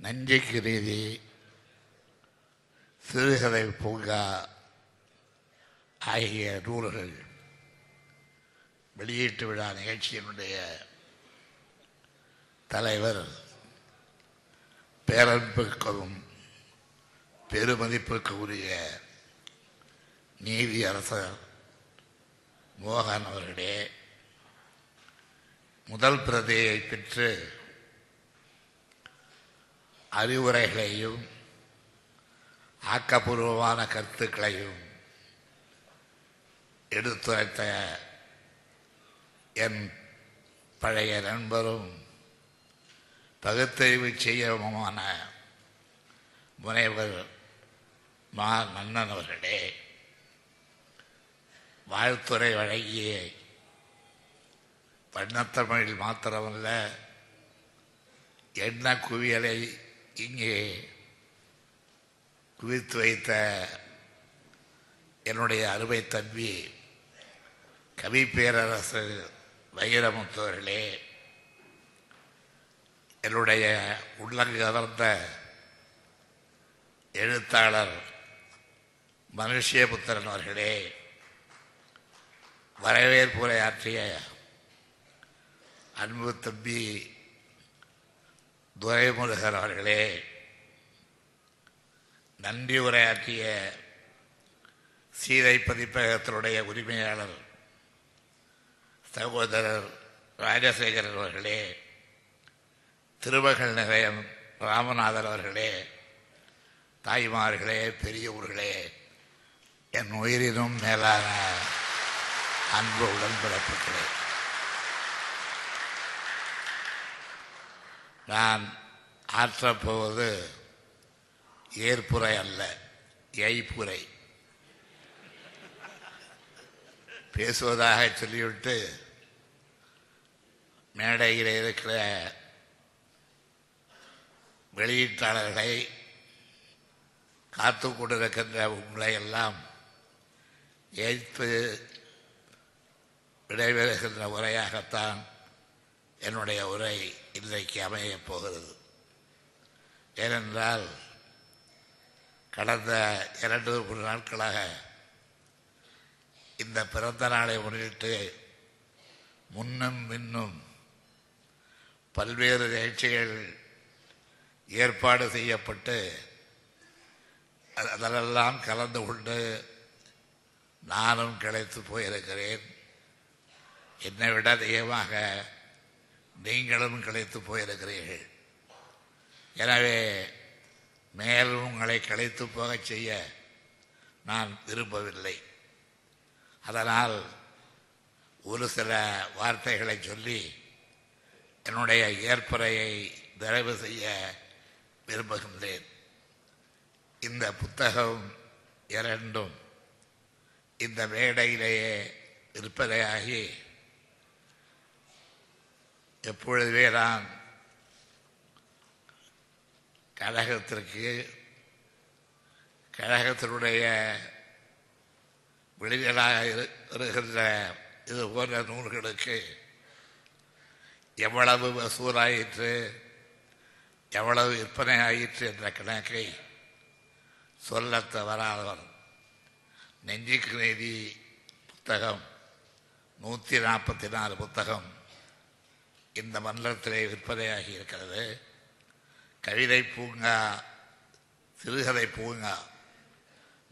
நஞ்சைக்கு நீதி சிறுகதை பூங்கா ஆகிய நூல்கள். வெளியீட்டு விழா நிகழ்ச்சியினுடைய தலைவர் பேரன்புக்கும் பெருமதிப்புக்கு உரிய நீதி அரசர் மோகன் அவர்களே முதல் பிரதியை பெற்று அறிவுரைகளையும் ஆக்கப்பூர்வமான கருத்துக்களையும் எடுத்துரைத்த என் பழைய நண்பரும் பகுத்தறிவு செய்யவுமான முனைவர் மா. மன்னன் அவர்களே வாழ்த்துறை வழங்கிய வண்ணத்தமிழில் மாத்திரமல்ல எண்ண குவியலை இங்கே குவித்து வைத்த என்னுடைய அருமை தம்பி கவி பேரரசு வைரமுத்தவர்களே என்னுடைய உள்ளங்கு உள்ளங்கவர்ந்த எழுத்தாளர் மனுஷியபுத்திரன் அவர்களே வரவேற்புரை ஆற்றிய அன்பு தம்பி துரைமுருகர்களே அவர்களே நன்றி உரையாற்றிய சீதை பதிப்பகத்தினுடைய உரிமையாளர் சகோதரர் ராஜசேகரன் அவர்களே திருமகள் நிலையம் ராமநாதர் அவர்களே தாய்மார்களே பெரியவர்களே என் உயிரினும் மேலான அன்பு உடன்பிறப்புகளே. நான் ஆற்றப்போவது ஏற்புரை அல்ல எய்ப்புரை. பேசுவதாக சொல்லிவிட்டு மேடையில் இருக்கிற வெளியீட்டாளர்களை காத்து கொண்டிருக்கின்ற உங்களை எல்லாம் ஏய்த்து விடைபெறுகின்ற உரையாகத்தான் என்னுடைய உரை இன்றைக்கு அமையப் போகிறது. ஏனென்றால் கடந்த இரண்டு மூன்று நாட்களாக இந்த பிறந்த நாளை முன்னிட்டு முன்னும் பின்னும் பல்வேறு நிகழ்ச்சிகள் ஏற்பாடு செய்யப்பட்டு அதிலெல்லாம் கலந்து கொண்டு நானும் கிடைத்து போயிருக்கிறேன். என்னை விட அதிகமாக நீங்களும் கிளைத்து போயிருக்கிறீர்கள். எனவே மேலும் உங்களை கிளைத்து போகச் செய்ய நான் விரும்பவில்லை. அதனால் ஒரு சில வார்த்தைகளை சொல்லி என்னுடைய ஏற்புரையை நிறைவு செய்ய விரும்புகின்றேன். இந்த புத்தகம் இரண்டும் இந்த மேடையிலேயே விற்பனையாகி எப்பொழுதுவே நான் கழகத்திற்கு கழகத்தினுடைய வெளியீடாக இரு- இருக்கின்ற இது போன்ற நூல்களுக்கு எவ்வளவு வசூலாயிற்று எவ்வளவு விற்பனை ஆயிற்று என்ற கணக்கை சொல்ல தவறாதவர் நெஞ்சுக்கு நீதி புத்தகம் நூற்றி நாற்பத்தி நாலு புத்தகம் இந்த மண்டலத்திலே விற்பனையாகி இருக்கிறது. கவிதை பூங்கா சிறுகதை பூங்கா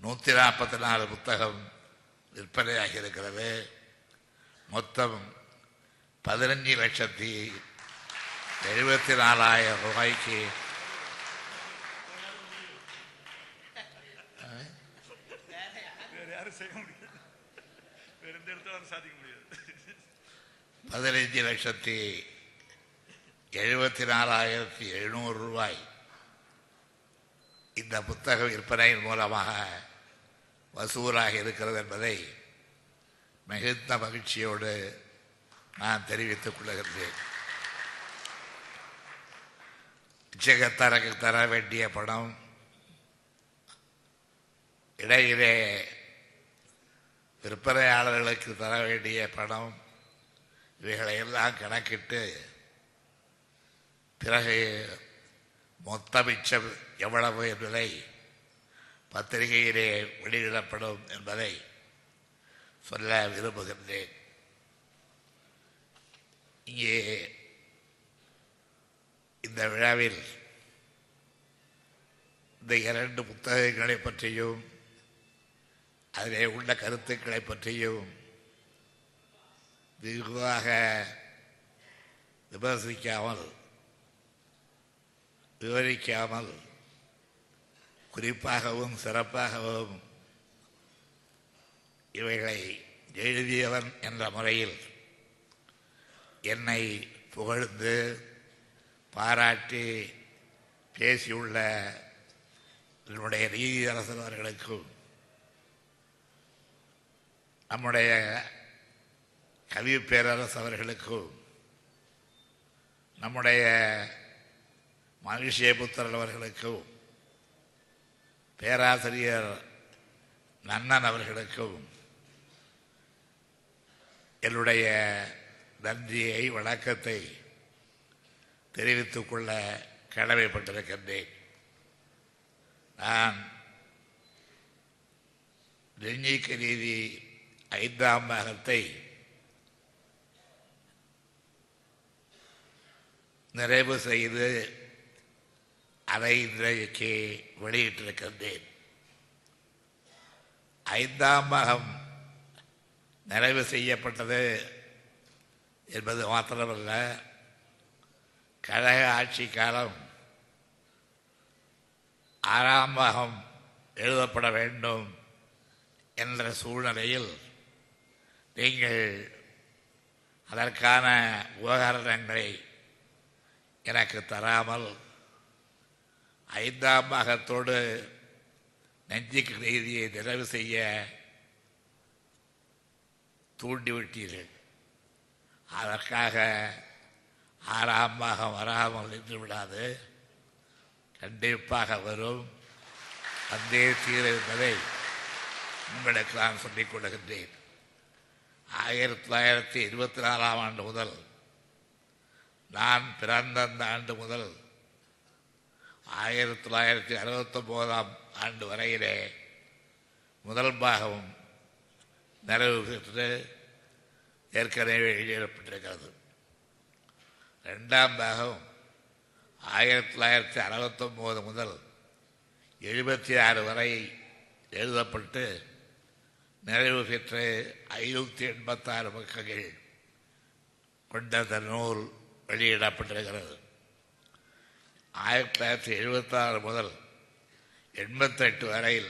நூற்றி நாற்பத்தி நாலு புத்தகம் விற்பனையாகி இருக்கிறது. மொத்தம் பதினஞ்சு லட்சத்தி எழுபத்தி நாலாயிரம் ரூபாய்க்கு. வேற யாரும் எழுபத்தி நாலாயிரத்தி எழுநூறு ரூபாய். இந்த புத்தக விற்பனையின் மூலமாக வசூலாக இருக்கிறது என்பதை மிகுந்த மகிழ்ச்சியோடு நான் தெரிவித்துக் கொள்ளுகின்றேன் நிச்சயத்தரக்கு தர வேண்டிய பணம் இடையிலே விற்பனையாளர்களுக்கு தர வேண்டிய பணம் இவைகளை எல்லாம் கணக்கிட்டு பிறகு மொத்த மிச்சம் எவ்வளவு என்பதை பத்திரிகையிலே வெளியிடப்படும் என்பதை சொல்ல விரும்புகின்றேன். இங்கே இந்த விழாவில் இந்த இரண்டு புத்தகங்களை பற்றியும் அதிலே உள்ள கருத்துக்களை பற்றியும் வெகுவாக விமர்சிக்காமல் விவரிக்காமல் குறிப்பாகவும் சிறப்பாகவும் இவைகளை எழுதியவன் என்ற முறையில் என்னை புகழ்ந்து பாராட்டி பேசியுள்ள என்னுடைய நீதியரசர் அவர்களுக்கும் நம்முடைய கவி பேரரசு அவர்களுக்கும் நம்முடைய மனுஷேபுத்திரன் அவர்களுக்கும் பேராசிரியர் நன்னன் அவர்களுக்கும் என்னுடைய நன்றியை வணக்கத்தை தெரிவித்துக் கொள்ள கடமைப்பட்டிருக்கின்றேன். நான் நெஞ்சிக்க நீதி ஐந்தாம் பாகத்தை நிறைவு செய்து அதை இன்றைக்கு வெளியிட்டிருக்கின்றேன். ஐந்தாம் பாகம் நிறைவு செய்யப்பட்டது என்பது மாத்திரமல்ல. கழக ஆட்சி காலம் ஆறாம் பாகம் எழுதப்பட வேண்டும் என்ற சூழ்நிலையில் நீங்கள் அதற்கான உபகரணங்களை எனக்கு தராமல் ஐந்தாம் பாகத்தோடு நெஞ்சுக்கு செய்தியை நிறைவு செய்ய தூண்டிவிட்டீர்கள். அதற்காக ஆறாம் பாகம் வராமல் நின்று விடாது கண்டிப்பாக வரும். வந்தே தீர என்பதை உங்களுக்கு நான் சொல்லிக் கொள்கின்றேன். ஆயிரத்தி தொள்ளாயிரத்தி இருபத்தி நாலாம் ஆண்டு முதல் நான் பிறந்த அந்த ஆண்டு முதல் ஆயிரத்தி தொள்ளாயிரத்தி அறுபத்தொம்போதாம் ஆண்டு வரையிலே முதல் பாகம் நிறைவு பெற்று ஏற்கனவே வெளியிடப்பட்டிருக்கிறது ரெண்டாம் பாகம் ஆயிரத்தி தொள்ளாயிரத்தி அறுபத்தொம்போது முதல் எழுபத்தி ஆறு வரை எழுதப்பட்டு நிறைவு பெற்று ஐநூற்றி எண்பத்தாறு பக்கங்கள் கொண்ட நூல் வெளியிடப்பட்டிருக்கிறது. ஆயிரத்தி தொள்ளாயிரத்தி எழுபத்தாறு முதல் எண்பத்தெட்டு வரையில்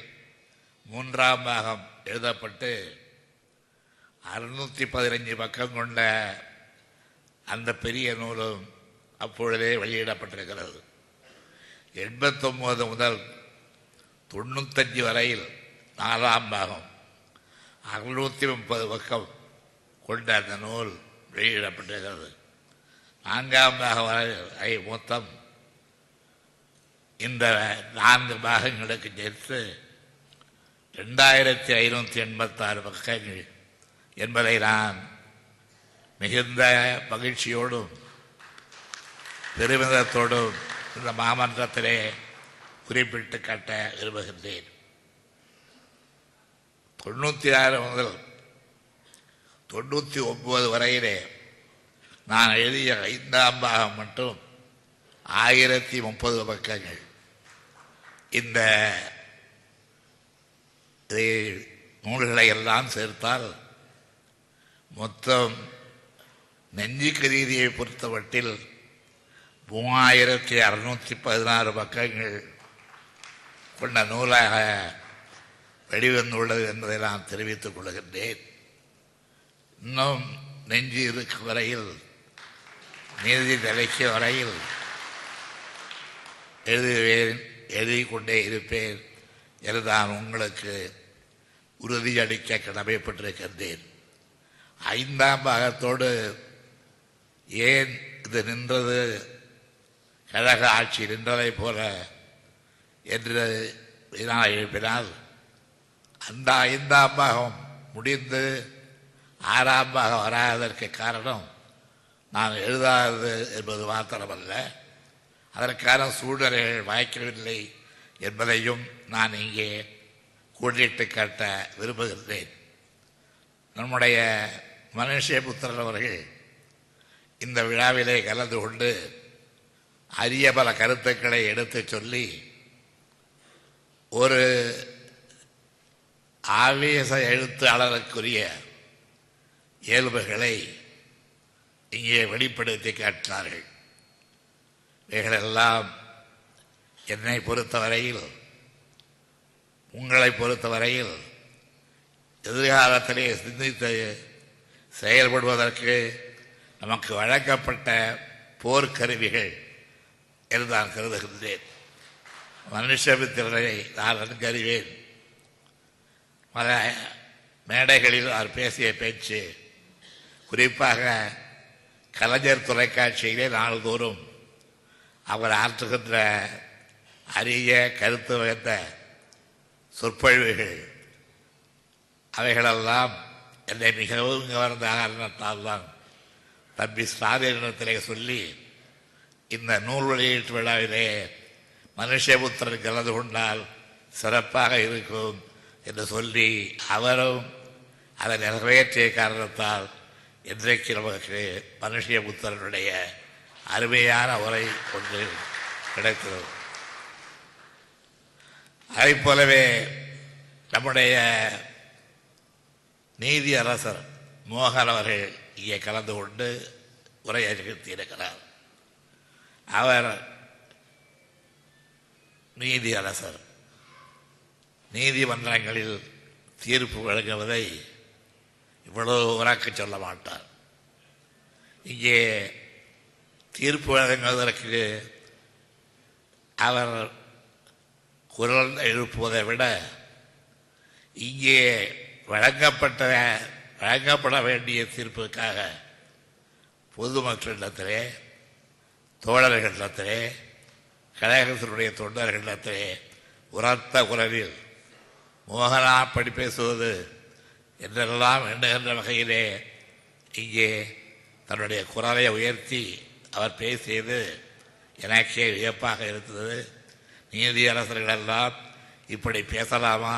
மூன்றாம் பாகம் எழுதப்பட்டு அறுநூற்றி பதினஞ்சு பக்கம் கொண்ட அந்த பெரிய நூலும் அப்பொழுதே வெளியிடப்பட்டிருக்கிறது. எண்பத்தொம்போது முதல் தொண்ணூத்தஞ்சு வரையில் நாலாம் பாகம் அறுநூற்றி முப்பது பக்கம் கொண்ட அந்த நூல் வெளியிடப்பட்டிருக்கிறது. நான்காம் பாகம் வரை மொத்தம் இந்த நான்கு பாகங்களுக்கு சேர்த்து ரெண்டாயிரத்தி ஐநூற்றி எண்பத்தாறு பக்கங்கள் என்பதை நான் மிகுந்த மகிழ்ச்சியோடும் பெருமிதத்தோடும் இந்த மாமன்றத்திலே குறிப்பிட்டு காட்ட விரும்புகின்றேன். தொண்ணூற்றி ஆறு முதல் தொண்ணூற்றி ஒன்பது வரையிலே நான் எழுதிய ஐந்தாம் பாகம் மட்டும் ஆயிரத்தி முப்பது பக்கங்கள். இந்த நூல்களை எல்லாம் சேர்த்தால் மொத்தம் நெஞ்சுக்கு ரீதியை பொறுத்தவட்டில் மூவாயிரத்தி அறுநூற்றி பதினாறு பக்கங்கள் கொண்ட நூலாக வெளிவந்துள்ளது என்பதை நான் தெரிவித்துக் கொள்கின்றேன். இன்னும் நெஞ்சு இருக்கும் வரையில் நீதி நிலைக்கு வரையில் எழுதுவேன். எழுதி கொண்டே இருப்பேன் என நான் உங்களுக்கு உறுதியளிக்க கடமைப்பட்டிருக்கின்றேன். ஐந்தாம் பாகத்தோடு ஏன் இது நின்றது? கழக ஆட்சி நின்றதை போல என்று வினா எழுப்பினால் அந்த ஐந்தாம் பாகம் முடிந்து ஆறாம் பாகம் வராததற்கு காரணம் நான் எழுதாதது என்பது மாத்திரமல்ல. அதற்கான சூழ்நிலைகள் வாய்க்கவில்லை என்பதையும் நான் இங்கே கூட்டிட்டு காட்ட விரும்புகின்றேன். நம்முடைய மனுஷபுத்திரன் அவர்கள் இந்த விழாவிலே கலந்து கொண்டு அரிய பல கருத்துக்களை எடுத்துச் சொல்லி ஒரு ஆவேச எழுத்தாளருக்குரிய இயல்புகளை இங்கே வெளிப்படுத்தி காட்டினார்கள். இவைகளெல்லாம் என்னை பொறுத்தவரையில் உங்களை பொறுத்தவரையில் எதிர்காலத்திலே சிந்தித்து செயல்படுவதற்கு நமக்கு வழங்கப்பட்ட போர்க்கருவிகள் என்று நான் கருதுகின்றேன். மனுஷமித்திரனை நான் நன்கறிவேன் பல மேடைகளில் அவர் பேசிய பேச்சு குறிப்பாக கலைஞர் தொலைக்காட்சியிலே நாள்தோறும் அவர் ஆற்றுகின்ற அரிய கருத்து வகைத்த சொற்பொழிவுகள் அவைகளெல்லாம் என்னை மிகவும் கவர்ந்த காரணத்தால் தான் தம்பி ஸ்டாலினிடத்திலே சொல்லி இந்த நூல் வெளியீட்டு விழாவிலே மனுஷபுத்திரன் கலந்து கொண்டால் சிறப்பாக இருக்கும் என்று சொல்லி அவரும் அதை நிறைவேற்றிய காரணத்தால் இன்றைக்கு நமக்கு மனுஷபுத்திரனுடைய அருமையான உரை ஒன்று கிடைத்தது அதைப் போலவே நம்முடைய நீதி அரசர் மோகன் அவர்கள் இங்கே கலந்து கொண்டு உரையாற்றியிருக்கிறார் அவர் நீதி அரசர். நீதிமன்றங்களில் தீர்ப்பு வழங்குவதை இவ்வளவு உறக்க சொல்ல மாட்டார். இங்கே தீர்ப்பு வழங்குவதற்கு அவர் குரல் எழுப்புவதை விட இங்கே வழங்கப்பட்ட வழங்கப்பட வேண்டிய தீர்ப்புக்காக பொதுமக்களிடத்திலே தோழர்களிடத்திலே கழகத்தினுடைய தொண்டர்களிடத்திலே உரத்த குரலில் மோகனா படி பேசுவது என்றெல்லாம் எண்ணுகின்ற வகையிலே இங்கே தன்னுடைய குரலை உயர்த்தி அவர் பேசியது எனக்கே வியப்பாக இருந்தது. நீதி அரசர்களெல்லாம் இப்படி பேசலாமா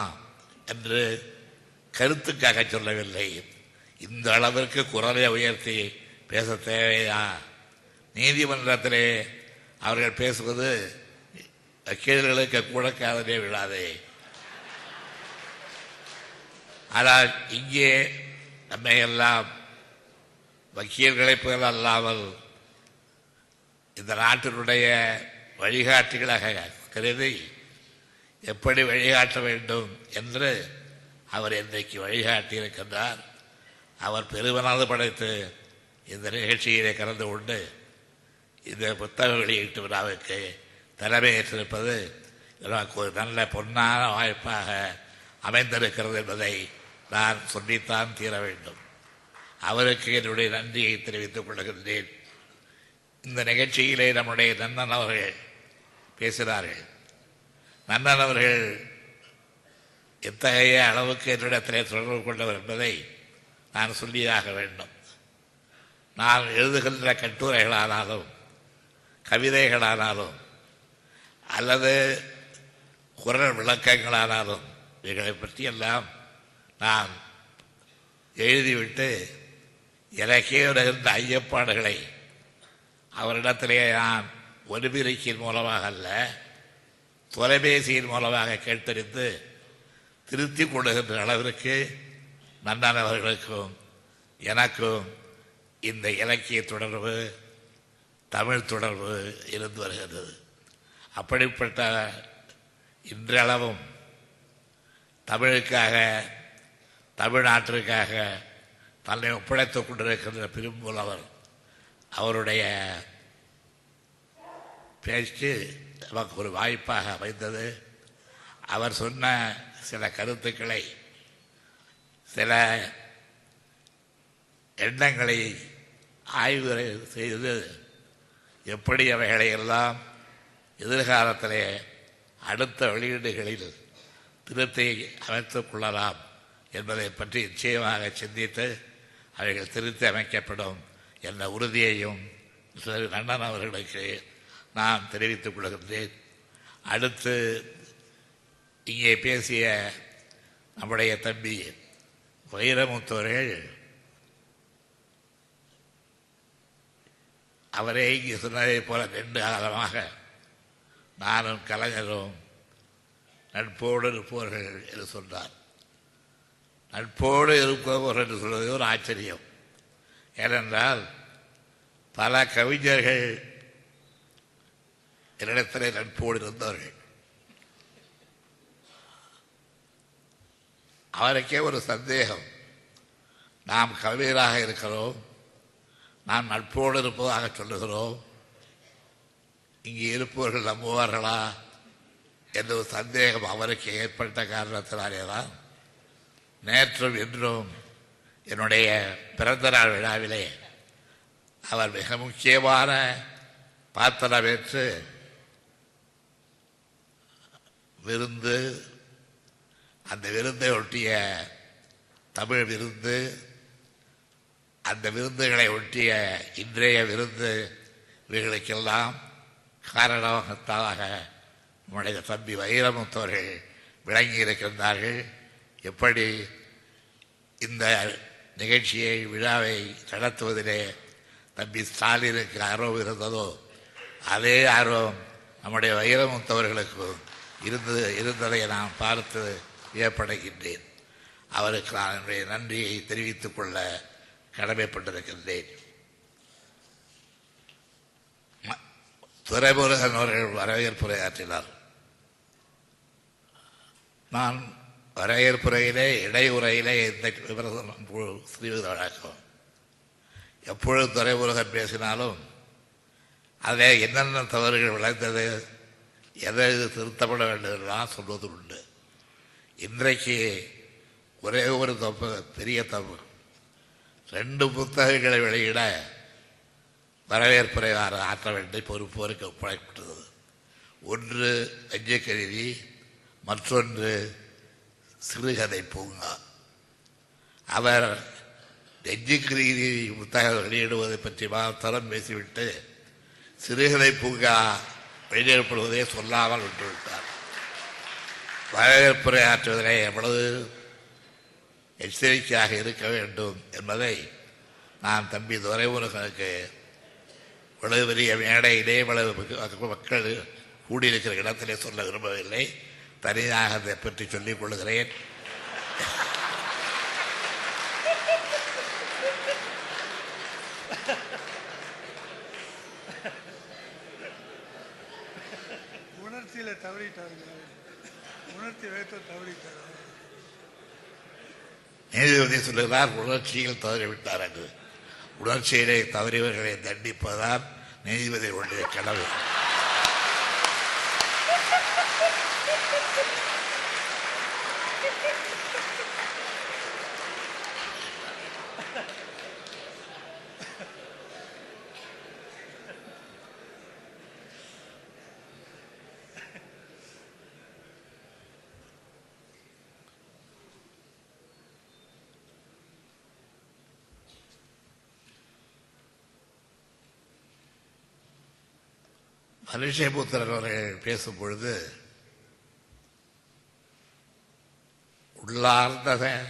என்று கருத்துக்காக சொல்லவில்லை. இந்த அளவிற்கு குரலை உயர்த்தி பேச தேவையா? நீதிமன்றத்திலே அவர்கள் பேசுவது வக்கீல்களுக்கு கூட காதலே விழாதே. ஆனால் இங்கே நம்மை எல்லாம் வக்கீல்களைப் போல அல்லாமல் இந்த நாட்டினுடைய வழிகாட்டிகளாக கருதி எப்படி வழிகாட்ட வேண்டும் என்று அவர் இன்றைக்கு வழிகாட்டி இருக்கின்றார் அவர் பெருமனது படைத்து இந்த நிகழ்ச்சியிலே கலந்து கொண்டு இந்த புத்தக வெளியீட்டு விழாவுக்கு தலைமையேற்றிருப்பது எனக்கு ஒரு நல்ல பொன்னான வாய்ப்பாக அமைந்திருக்கிறது என்பதை நான் சொல்லித்தான் தீர வேண்டும். அவருக்கு என்னுடைய நன்றியை தெரிவித்துக் கொள்கின்றேன். இந்த நிகழ்ச்சியிலே நம்முடைய நன்னன் அவர்கள் பேசினார்கள் நன்னன் அவர்கள் எத்தகைய அளவுக்கு என்னிடத்திலே தொடர்பு கொண்டவர் என்பதை நான் சொல்லியாக வேண்டும். நான் எழுதுகின்ற கட்டுரைகளானாலும் கவிதைகளானாலும் அல்லது குரல் விளக்கங்களானாலும் இவைகளை பற்றியெல்லாம் நான் எழுதிவிட்டு எனக்கே வருகின்ற ஐயப்பாடுகளை அவரிடத்திலே நான் ஒலிபெருக்கியின் மூலமாக அல்ல தொலைபேசியின் மூலமாக கேட்டறிந்து திருத்தி கொள்ளுகின்ற அளவிற்கு நன்னானவர்களுக்கும் எனக்கும் இந்த இலக்கிய தொடர்பு தமிழ் தொடர்பு இருந்து வருகிறது. அப்படிப்பட்ட இன்றளவும் தமிழுக்காக தமிழ்நாட்டிற்காக தன்னை ஒப்படைத்துக் கொண்டிருக்கின்ற பெரும்புலவர் அவருடைய பேச்சு நமக்கு ஒரு வாய்ப்பாக அமைந்தது. அவர் சொன்ன சில கருத்துக்களை சில எண்ணங்களை ஆய்வு செய்து எப்படி அவைகளை எல்லாம் எதிர்காலத்திலே அடுத்த வெளியீடுகளில் திருத்தி அமைத்துக் கொள்ளலாம் என்பதை பற்றி நிச்சயமாக சிந்தித்து அவைகள் திருத்தி அமைக்கப்படும். என்ற உறுதியையும் கண்ணன் அவர்களுக்கு நான் தெரிவித்துக் கொள்கின்றேன். அடுத்து இங்கே பேசிய நம்முடைய தம்பி வைரமுத்தவர்கள் அவரே இங்கே சொன்னதைப் போல ரெண்டு காலமாக நானும் கலைஞரும் நட்போடு இருப்பவர்கள் என்று சொன்னார். நட்போடு இருப்பவர் என்று சொல்வது ஒரு ஆச்சரியம். ஏனென்றால் பல கவிஞர்கள் என்னிடத்திலே நட்போடு இருந்தவர்கள் அவருக்கே ஒரு சந்தேகம். நாம் கவிஞராக இருக்கிறோம். நாம் நட்போடு இருப்பதாக சொல்லுகிறோம். இங்கே இருப்பவர்கள் நம்புவார்களா என்ற ஒரு சந்தேகம் அவருக்கு ஏற்பட்ட காரணத்தினாலே தான் நேற்றும் என்றும் என்னுடைய பிறந்த நாள் விழாவிலே அவர் மிக முக்கியமான பாத்திரம் ஏற்று விருந்து அந்த விருந்தை ஒட்டிய தமிழ் விருந்து அந்த விருந்துகளை ஒட்டிய இன்றைய விருந்து இவைகளுக்கெல்லாம் காரணமாக நம்முடைய தம்பி வைரமுத்தவர்கள் விளங்கி இருக்கின்றார்கள் எப்படி இந்த நிகழ்ச்சியை விழாவை நடத்துவதிலே தம்பி ஸ்டாலினுக்கு ஆர்வம் இருந்ததோ அதே ஆர்வம் நம்முடைய வைரமுத்தவர்களுக்கும் இருந்தது இருந்ததை நான் பார்த்து வியப்படைகின்றேன். அவருக்கு நான் என்னுடைய நன்றியை தெரிவித்துக் கொள்ள கடமைப்பட்டிருக்கின்றேன். துறைமுருகன் அவர்கள் அவர்கள் வரவேற்புரையாற்றினார் நான் வரவேற்புரையிலே இடையுறையிலே இந்த விமர்சனம் பு- வழக்கம் எப்பொழுது துரைமுருகன் பேசினாலும் அதில் என்னென்ன தவறுகள் விளைந்தது எதை இது திருத்தப்பட வேண்டும் என்றெல்லாம் சொல்வது உண்டு. இன்றைக்கு ஒரே ஒரு தப்பு பெரிய தப்பு. ரெண்டு புத்தகங்களை வெளியிட வரவேற்புரை ஆற்ற வேண்டிய பொறுப்போருக்கு ஒப்படைக்கப்பட்டது. ஒன்று அஞ்சக்கருதி மற்றொன்று சிறுகதை பூங்கா. அவர் நெஞ்சுக்கிரீதி புத்தகம் வெளியிடுவதை பற்றி மாத்திரம் பேசிவிட்டு சிறுகதை பூங்கா வெளியிடப்படுவதை சொல்லாமல் விட்டுவிட்டார். வரவேற்புரை ஆற்றுவதிலே எவ்வளவு எச்சரிக்கையாக இருக்க வேண்டும் என்பதை நான் தம்பி துரைமுருகனுக்கு இவ்வளவு பெரிய மேடையிலே இவ்வளவு மக்கள் கூடியிருக்கிற இடத்திலே சொல்ல விரும்பவில்லை. தனியாக அதை பற்றி சொல்லிக் கொள்கிறேன் உணர்ச்சியில தவறிட்டாருங்க. உணர்ச்சி வேத்த தவறிட்டாரு. நீதிபதி சொல்லுகிறார் உணர்ச்சியில் தவறிவிட்டார் என்று. உணர்ச்சியிலே தவறியவர்களை தண்டிப்பதுதான் நீதிபதிகளுடைய கடமை மனுஷபுத்திரன் அவர்கள் பேசும் பொழுது உள்ளார்ந்த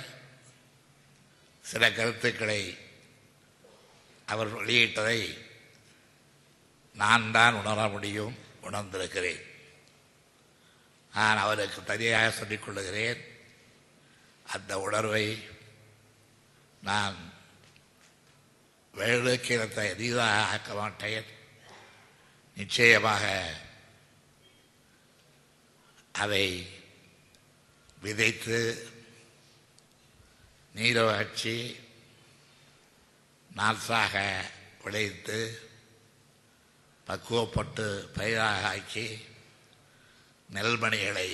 சில கருத்துக்களை அவர் வெளியிட்டதை நான் தான் உணர முடியும் உணர்ந்திருக்கிறேன். நான் அவருக்கு தனியாக சொல்லிக் கொள்ளுகிறேன். அந்த உணர்வை நான் வேலுக்கு இனத்தை எளிதாக ஆக்க மாட்டேன். நிச்சயமாக அதை விதைத்து நீரவாட்சி நாற்றாக விளைத்து பக்குவப்பட்டு பயிராக ஆக்கி நெல்மணிகளை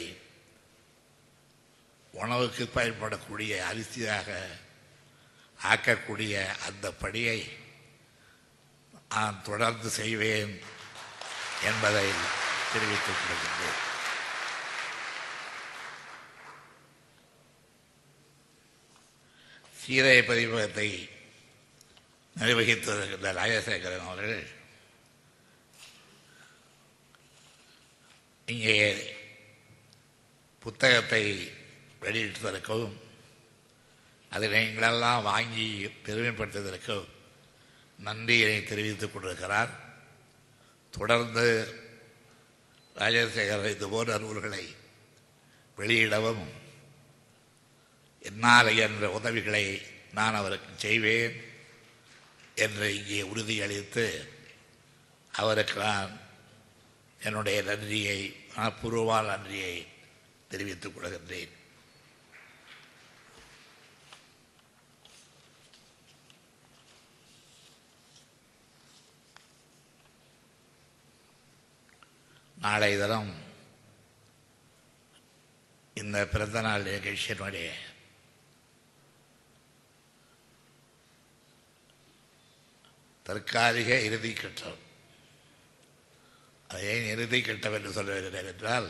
உணவுக்கு பயன்படக்கூடிய அரிசியாக ஆக்கக்கூடிய அந்த பணியை நான் தொடர்ந்து செய்வேன். என்பதை தெரிவித்துக் கொள்கின்றேன் சீரை பதிப்பகத்தை நிர்வகித்து வருகின்ற ராஜசேகரன் அவர்கள் இங்கே புத்தகத்தை வெளியிட்டதற்கும் அதை நீங்களெல்லாம் வாங்கி பெருமைப்படுத்துவதற்கும் நன்றியை தெரிவித்துக் கொண்டிருக்கிறார். தொடர்ந்து ராஜசேகர் இது போன்ற நூல்களை வெளியிடவும் என்னால் என்ற உதவிகளை நான் அவருக்கு செய்வேன் என்று இங்கே உறுதியளித்து அவருக்கு நான் என்னுடைய நன்றியை மனப்பூர்வமான நன்றியை தெரிவித்துக் கொள்கின்றேன். நாளை தினம் இந்த பிறந்த நாள் நிகழ்ச்சியினுடைய தற்காலிக இறுதி கட்டம். அதை ஏன் இறுதி கட்டம் என்று சொல்லுகிறேன் என்றால்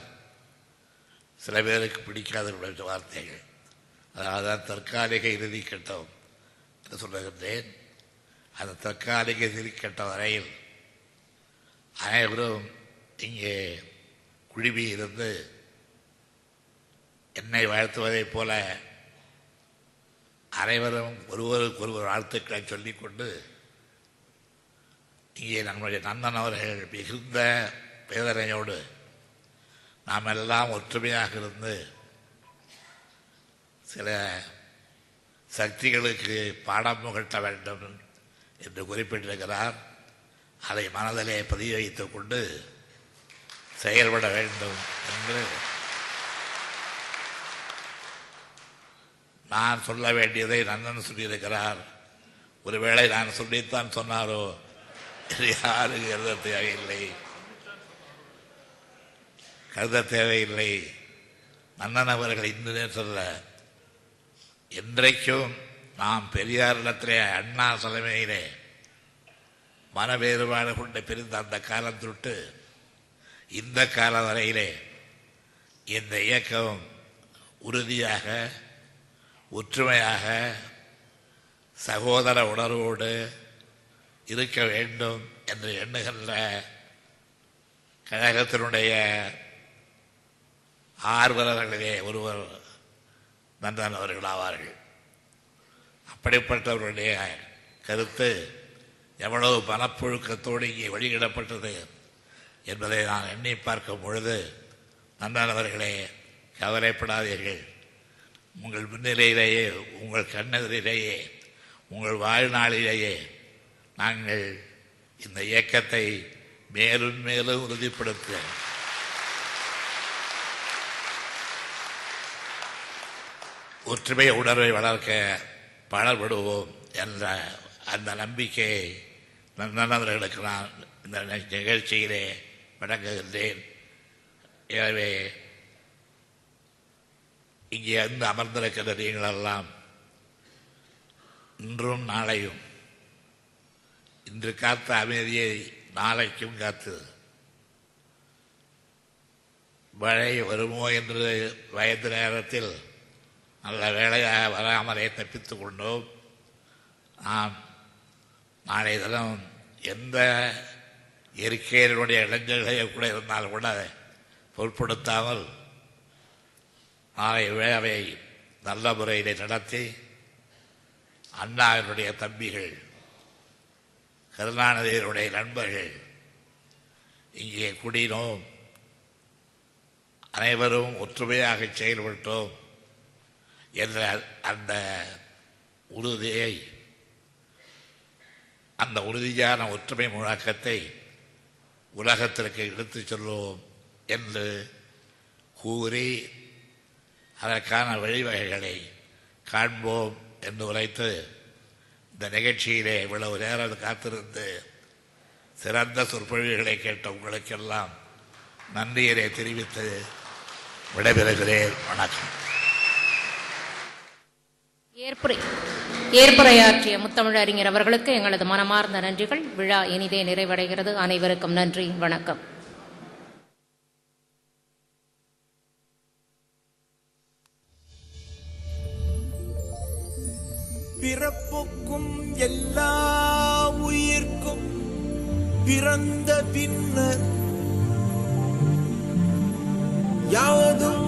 சில பேருக்கு பிடிக்காத வார்த்தைகள். அதனால் தான் தற்காலிக இறுதி கட்டம் என்று சொல்லுகின்றேன். அந்த தற்காலிக இறுதி கட்டம் வரையில் அனைவரும் இங்கே குழுமி இருந்து என்னை வாழ்த்துவதைப் போல அனைவரும் ஒருவருக்கு ஒருவர் வாழ்த்துக்களை சொல்லிக்கொண்டு இங்கே நம்முடைய நந்தன் அவர்கள் மிகுந்த வேதனையோடு நாம் எல்லாம் ஒற்றுமையாக இருந்து சில சக்திகளுக்கு பாடம் புகட்ட வேண்டும் என்று குறிப்பிட்டிருக்கிறார். அதை மனதிலே பதிவு வைத்துக் கொண்டு செயல்பட வேண்டும் என்று நான் சொல்ல வேண்டியதை நந்தன் சொல்லியிருக்கிறார். ஒருவேளை நான் சொல்லித்தான் சொன்னாரோ? யாருக்கு கருத தேவையில்லை. கருத தேவையில்லை. நன்னன் அவர்கள் இன்று சொல்ல என்றைக்கும் நாம் பெரியார் இடத்திலே அண்ணா தலைமையிலே மன வேறுபாடு கொண்டு பிரிந்த அந்த காலம் தொட்டு இந்த கால வரையிலே இந்த இயக்கம் உறுதியாக ஒற்றுமையாக சகோதர உணர்வோடு இருக்க வேண்டும் என்று எண்ணுகின்ற கழகத்தினுடைய ஆர்வலர்களிலே ஒருவர் நந்தன் அவர்கள் ஆவார்கள். அப்படிப்பட்டவருடைய கருத்து எவ்வளவு பணப்புழுக்கத்தோடு இங்கே வெளியிடப்பட்டது என்பதை நான் எண்ணி பார்க்கும் பொழுது நன்றானவர்களே கவலைப்படாதீர்கள். உங்கள் முன்னிலையிலேயே உங்கள் கண்ணெதிரிலேயே உங்கள் வாழ்நாளிலேயே நாங்கள் இந்த இயக்கத்தை மேலும் மேலும் உறுதிப்படுத்த. ஒற்றுமை உணர்வை வளர்க்க பாடல்படுவோம் என்ற அந்த நம்பிக்கையை நண்பர்களுக்கு நான் இந்த நிகழ்ச்சியிலே வணங்குகின்றேன் எனவே இங்கே வந்து அமர்ந்திருக்கிற நீங்களெல்லாம் இன்றும் நாளையும் இன்று காத்த அமைதியை நாளைக்கும் காத்து மழை வருமோ என்று வயது நேரத்தில் நல்ல வேலையாக வராமலே தப்பித்துக் கொண்டோம் நாம் நாளை தினம் எந்த இயற்கையினுடைய இளைஞர்களே கூட இருந்தால் கூட பொருட்படுத்தாமல் நாளை விழாவை நல்ல முறையில் நடத்தி அண்ணாவினுடைய தம்பிகள் கருணாநிதியினுடைய நண்பர்கள் இங்கே குடினோம். அனைவரும் ஒற்றுமையாக செயல்பட்டோம் என்ற அந்த உறுதியை அந்த உறுதியான ஒற்றுமை முழக்கத்தை உலகத்திற்கு எடுத்துச் சொல்லுவோம் என்று கூறி அதற்கான வழிவகைகளை காண்போம் என்று உரைத்து இந்த நிகழ்ச்சியிலே இவ்வளவு நேரம் காத்திருந்து சிறந்த சொற்பொழிவுகளை கேட்ட உங்களுக்கெல்லாம் நன்றியரை தெரிவித்து விடைபெறுகிறேன். வணக்கம். ஏற்புரை. ஏற்புரையாற்றிய முத்தமிழறிஞர் அவர்களுக்கு எங்களது மனமார்ந்த நன்றிகள். விழா இனிதே நிறைவடைகிறது. அனைவருக்கும் நன்றி. வணக்கம். பிறப்புக்கும் எல்லா உயிர்க்கும் பிறந்த பின்னர் யாவதும்